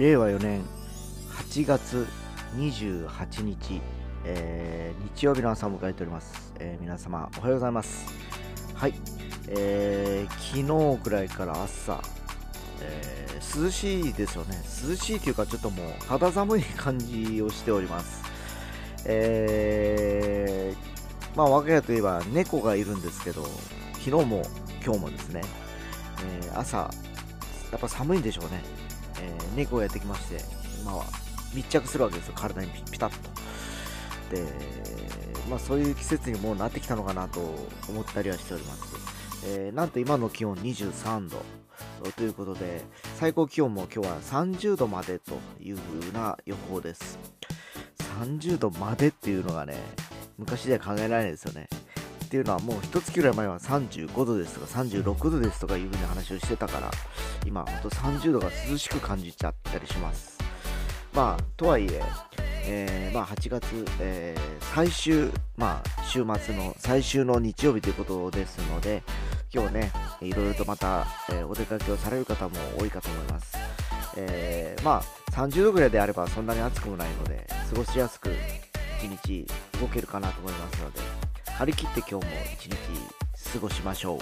令和4年8月28日、えー日曜日の朝を迎えております、えー皆様おはようございます。はい、えー昨日くらいから朝、えー涼しいですよね。涼しいというかちょっともう肌寒い感じをしております。えーまあ我が家といえば猫がいるんですけど昨日も今日もですね、えー朝やっぱ寒いんでしょうね、えー猫がやってきまして今は密着するわけですよ。体にピピタッと。でまあそういう季節にもうなってきたのかなと思ったりはしております、えーなんと今の気温23度。ということで最高気温も今日は30度までという風な予報です。30度までっていうのがね昔では考えられないですよね。っていうのはもう一月ぐらい前は35度ですとか36度ですとかいう風に話をしてたから今ほんと30度が涼しく感じちゃったりします。まあとはいええーまあ、8月、えー最終、まあ、週末の最終の日曜日ということですので今日ねいろいろとまた、えーお出かけをされる方も多いかと思います、えまあ30度ぐらいであればそんなに暑くもないので過ごしやすく一日動けるかなと思いますので張り切って今日も一日過ごしましょう。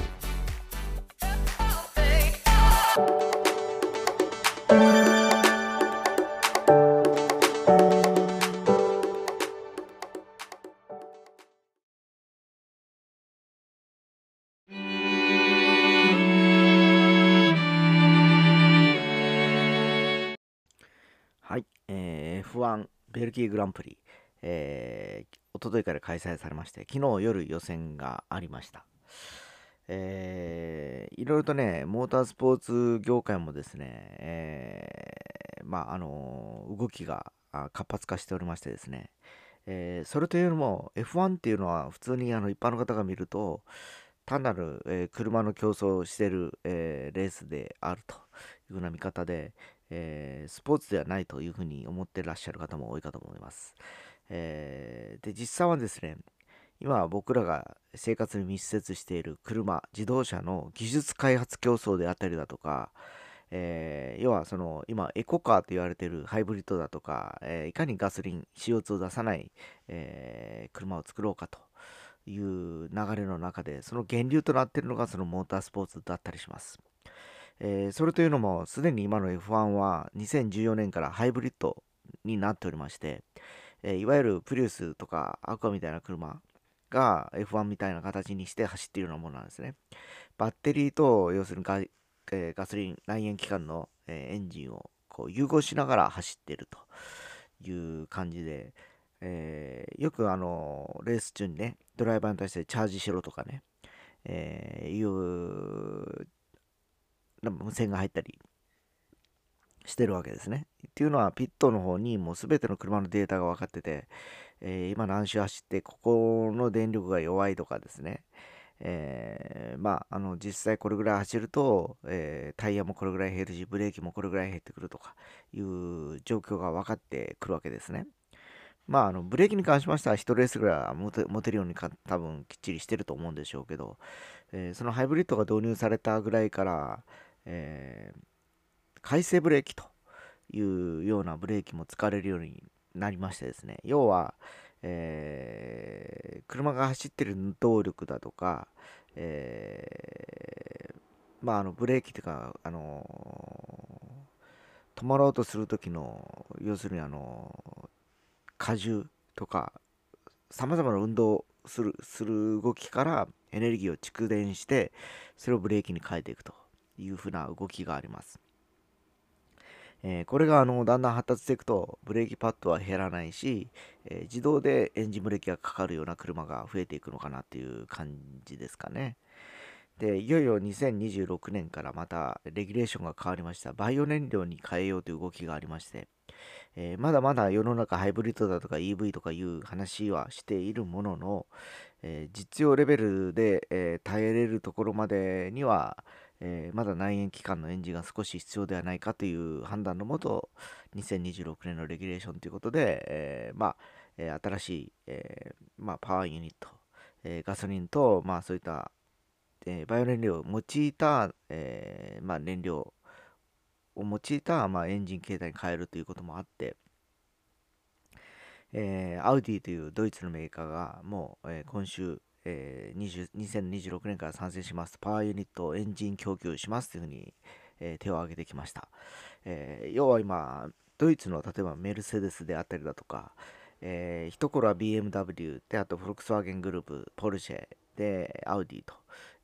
はい、えー F1 ベルギーグランプリ、えー、おとといから開催されまして、昨日夜予選がありました。えーいろいろとね、モータースポーツ業界もですね、えーまあ、あのー動きが活発化しておりましてですね、えーそれというのも F1 っていうのは普通にあの一般の方が見ると、単なる、え車の競争をしている、えレースであるというふうな見方で、えスポーツではないというふうに思ってらっしゃる方も多いかと思います。えーで実際はですね今僕らが生活に密接している車自動車の技術開発競争であったりだとか、えー要はその今エコカーと言われているハイブリッドだとか、えーいかにガソリン CO2 を出さない、えー車を作ろうかという流れの中でその源流となっているのがそのモータースポーツだったりします。えそれというのもすでに今の F1 は2014年からハイブリッドになっておりまして、えーいわゆるプリウスとかアクアみたいな車が F1 みたいな形にして走っているようなものなんですね。バッテリーと要するにガ,、えーガソリン内燃機関の、えーエンジンをこう融合しながら走っているという感じで、えーよくあのレース中にねドライバーに対してチャージしろとかね、えーいう無線が入ったりしてるわけですね。っていうのはピットの方にもう全ての車のデータが分かってて、えー今何周走ってここの電力が弱いとかですね、えーまああの実際これぐらい走ると、えータイヤもこれぐらい減るしブレーキもこれぐらい減ってくるとかいう状況が分かってくるわけですね。まあ、あのブレーキに関しましては1レースぐらいは持て持てるようにか多分きっちりしてると思うんでしょうけど、えーそのハイブリッドが導入されたぐらいから、えー回生ブレーキというようなブレーキも使われるようになりましてですね要は、えー車が走ってる動力だとか、えーまああのブレーキというか、あのー止まろうとする時の要するにあの荷重とかさまざまな運動するする動きからエネルギーを蓄電してそれをブレーキに変えていくというふうな動きがあります。えーこれがあのだんだん発達していくとブレーキパッドは減らないし、えー自動でエンジンブレーキがかかるような車が増えていくのかなっていう感じですかね。でいよいよ2026年からまたレギュレーションが変わりましたバイオ燃料に変えようという動きがありまして、えーまだまだ世の中ハイブリッドだとか EV とかいう話はしているものの、え実用レベルで、え耐えれるところまでには、えーまだ内燃機関のエンジンが少し必要ではないかという判断のもと2026年のレギュレーションということで、えーまあえー新しい、えーまあ、パワーユニット、えーガソリンと、まあ、そういった、えーバイオ燃料を用いた、えーまあ、燃料を用いた、まあ、エンジン形態に変えるということもあって、えー、アウディというドイツのメーカーがもう、えー、今週、えー、2026年から参戦します。パワーユニットエンジン供給しますというふうに、えー、手を挙げてきました、えー、要は今ドイツの例えばメルセデスであったりだとか、えー、一頃は BMW であとフォルクスワーゲングループポルシェでアウディと、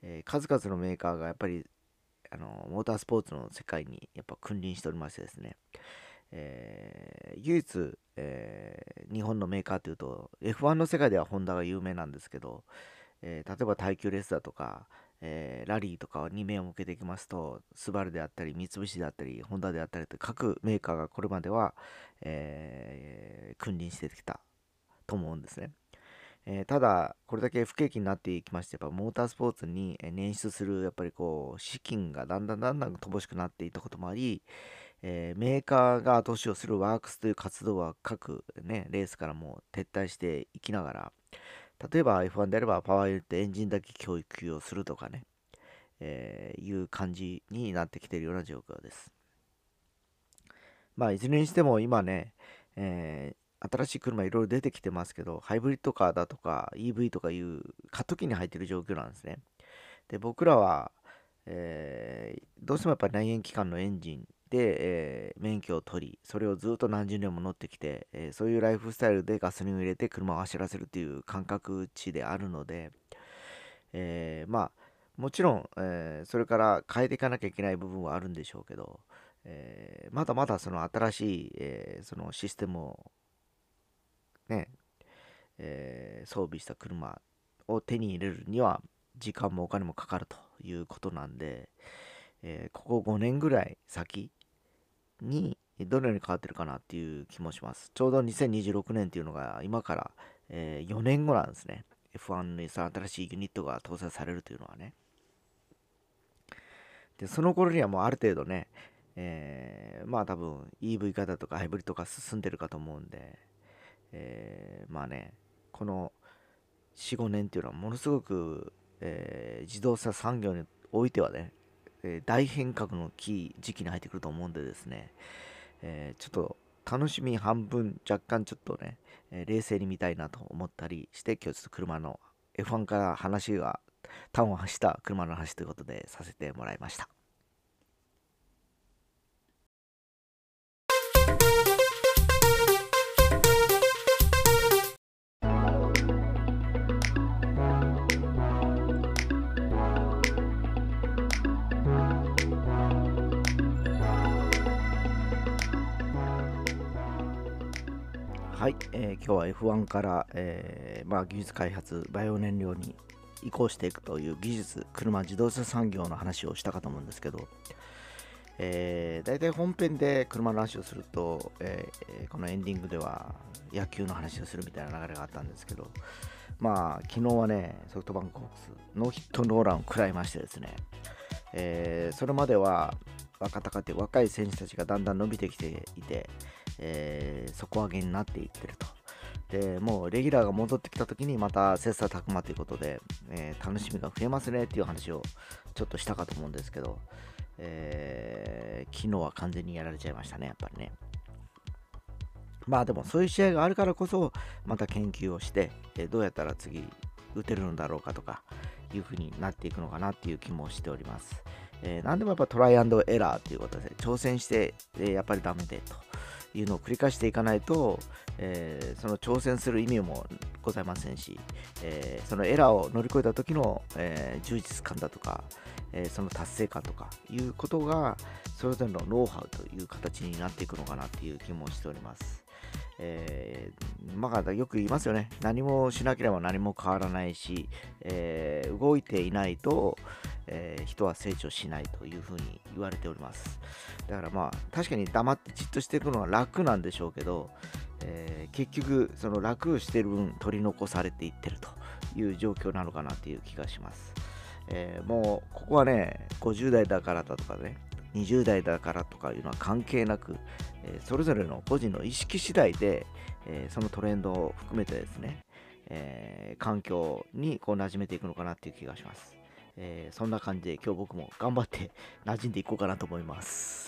えー、数々のメーカーがやっぱりあのモータースポーツの世界にやっぱ君臨しておりましてですね、えー、唯一、えー、日本のメーカーというと F1 の世界ではホンダが有名なんですけど、えー、例えば耐久レースだとか、えラリーとかに目を向けていきますとスバルであったり三菱であったりホンダであったりと各メーカーがこれまでは、え君臨してきたと思うんですね。え、ただ、これだけ不景気になっていきまして、やっぱモータースポーツに捻出する、やっぱりこう、資金がだんだんだんだん乏しくなっていったこともあり、えー、メーカーが後押しをするワークスという活動は各、ね、レースからも撤退していきながら、例えば F1 であればパワーユニットエンジンだけ教育をするとかね、えー、いう感じになってきているような状況です。まあ、いずれにしても今ね、えー、新しい車いろいろ出てきてますけど、ハイブリッドカーだとか EV とかいう過渡期に入ってる状況なんですね。で、僕らは、えー、どうしてもやっぱり内燃機関のエンジンで、えー、免許を取り、それをずっと何十年も乗ってきて、えー、そういうライフスタイルでガソリンを入れて車を走らせるという感覚値であるので、えまあ、もちろん、えそれから変えていかなきゃいけない部分はあるんでしょうけど、えまだまだその新しい、えそのシステムをね、えー、装備した車を手に入れるには時間もお金もかかるということなんで、え、ここ5年ぐらい先にどのように変わってるかなっていう気もします。ちょうど2026年っていうのが今から、え、4年後なんですね。F1 にさ新しいユニットが搭載されるというのはね。で、その頃にはもうある程度ね、えー、まあ多分 EV 型とかハイブリッド化進んでるかと思うんで、えー、まあね、この4、5年っていうのはものすごく、えー、自動車産業においてはね、え、大変革のキー時期に入ってくると思うんでですね、えちょっと楽しみ半分、若干ちょっとね、え冷静に見たいなと思ったりして、今日ちょっと車の F1 から話が、端を発した車の話ということでさせてもらいました。はい、えー、今日は F1 から、えー、まあ、技術開発、バイオ燃料に移行していくという技術、車、自動車産業の話をしたかと思うんですけど、えー、大体本編で車の話をすると、えー、このエンディングでは野球の話をするみたいな流れがあったんですけど、まあ、昨日はね、ソフトバンクホークス、ノーヒットノーランを食らいましてですね、えー、それまでは若隆って若い選手たちがだんだん伸びてきていて、えー、底上げになっていってると。でもうレギュラーが戻ってきた時にまた切磋琢磨ということで、えー、楽しみが増えますねっていう話をちょっとしたかと思うんですけど、えー、昨日は完全にやられちゃいましたね、やっぱりね。まあでもそういう試合があるからこそ、また研究をして、え、どうやったら次打てるのだろうかとか、いう風になっていくのかなっていう気もしております。えー、何でもやっぱトライアンドエラーということで、挑戦して、え、やっぱりダメでと。いうのを繰り返していかないと、えー、その挑戦する意味もございませんし、えー、そのエラーを乗り越えた時の、えー、充実感だとか、えその達成感とかいうことがそれぞれのノウハウという形になっていくのかなっていう気もしております。えー、まあ、よく言いますよね。何もしなければ何も変わらないし、えー、動いていないと、えー、人は成長しないというふうに言われております。だからまあ、確かに黙ってじっとしていくのは楽なんでしょうけど、え結局、その楽をしてる分取り残されていってるという状況なのかなっていう気がします。えもう、ここはね、50代だからだとかね、20代だからとかいうのは関係なく、えそれぞれの個人の意識次第で、えそのトレンドを含めてですね、え環境にこう馴染めていくのかなっていう気がします。えそんな感じで今日僕も頑張って馴染んでいこうかなと思います。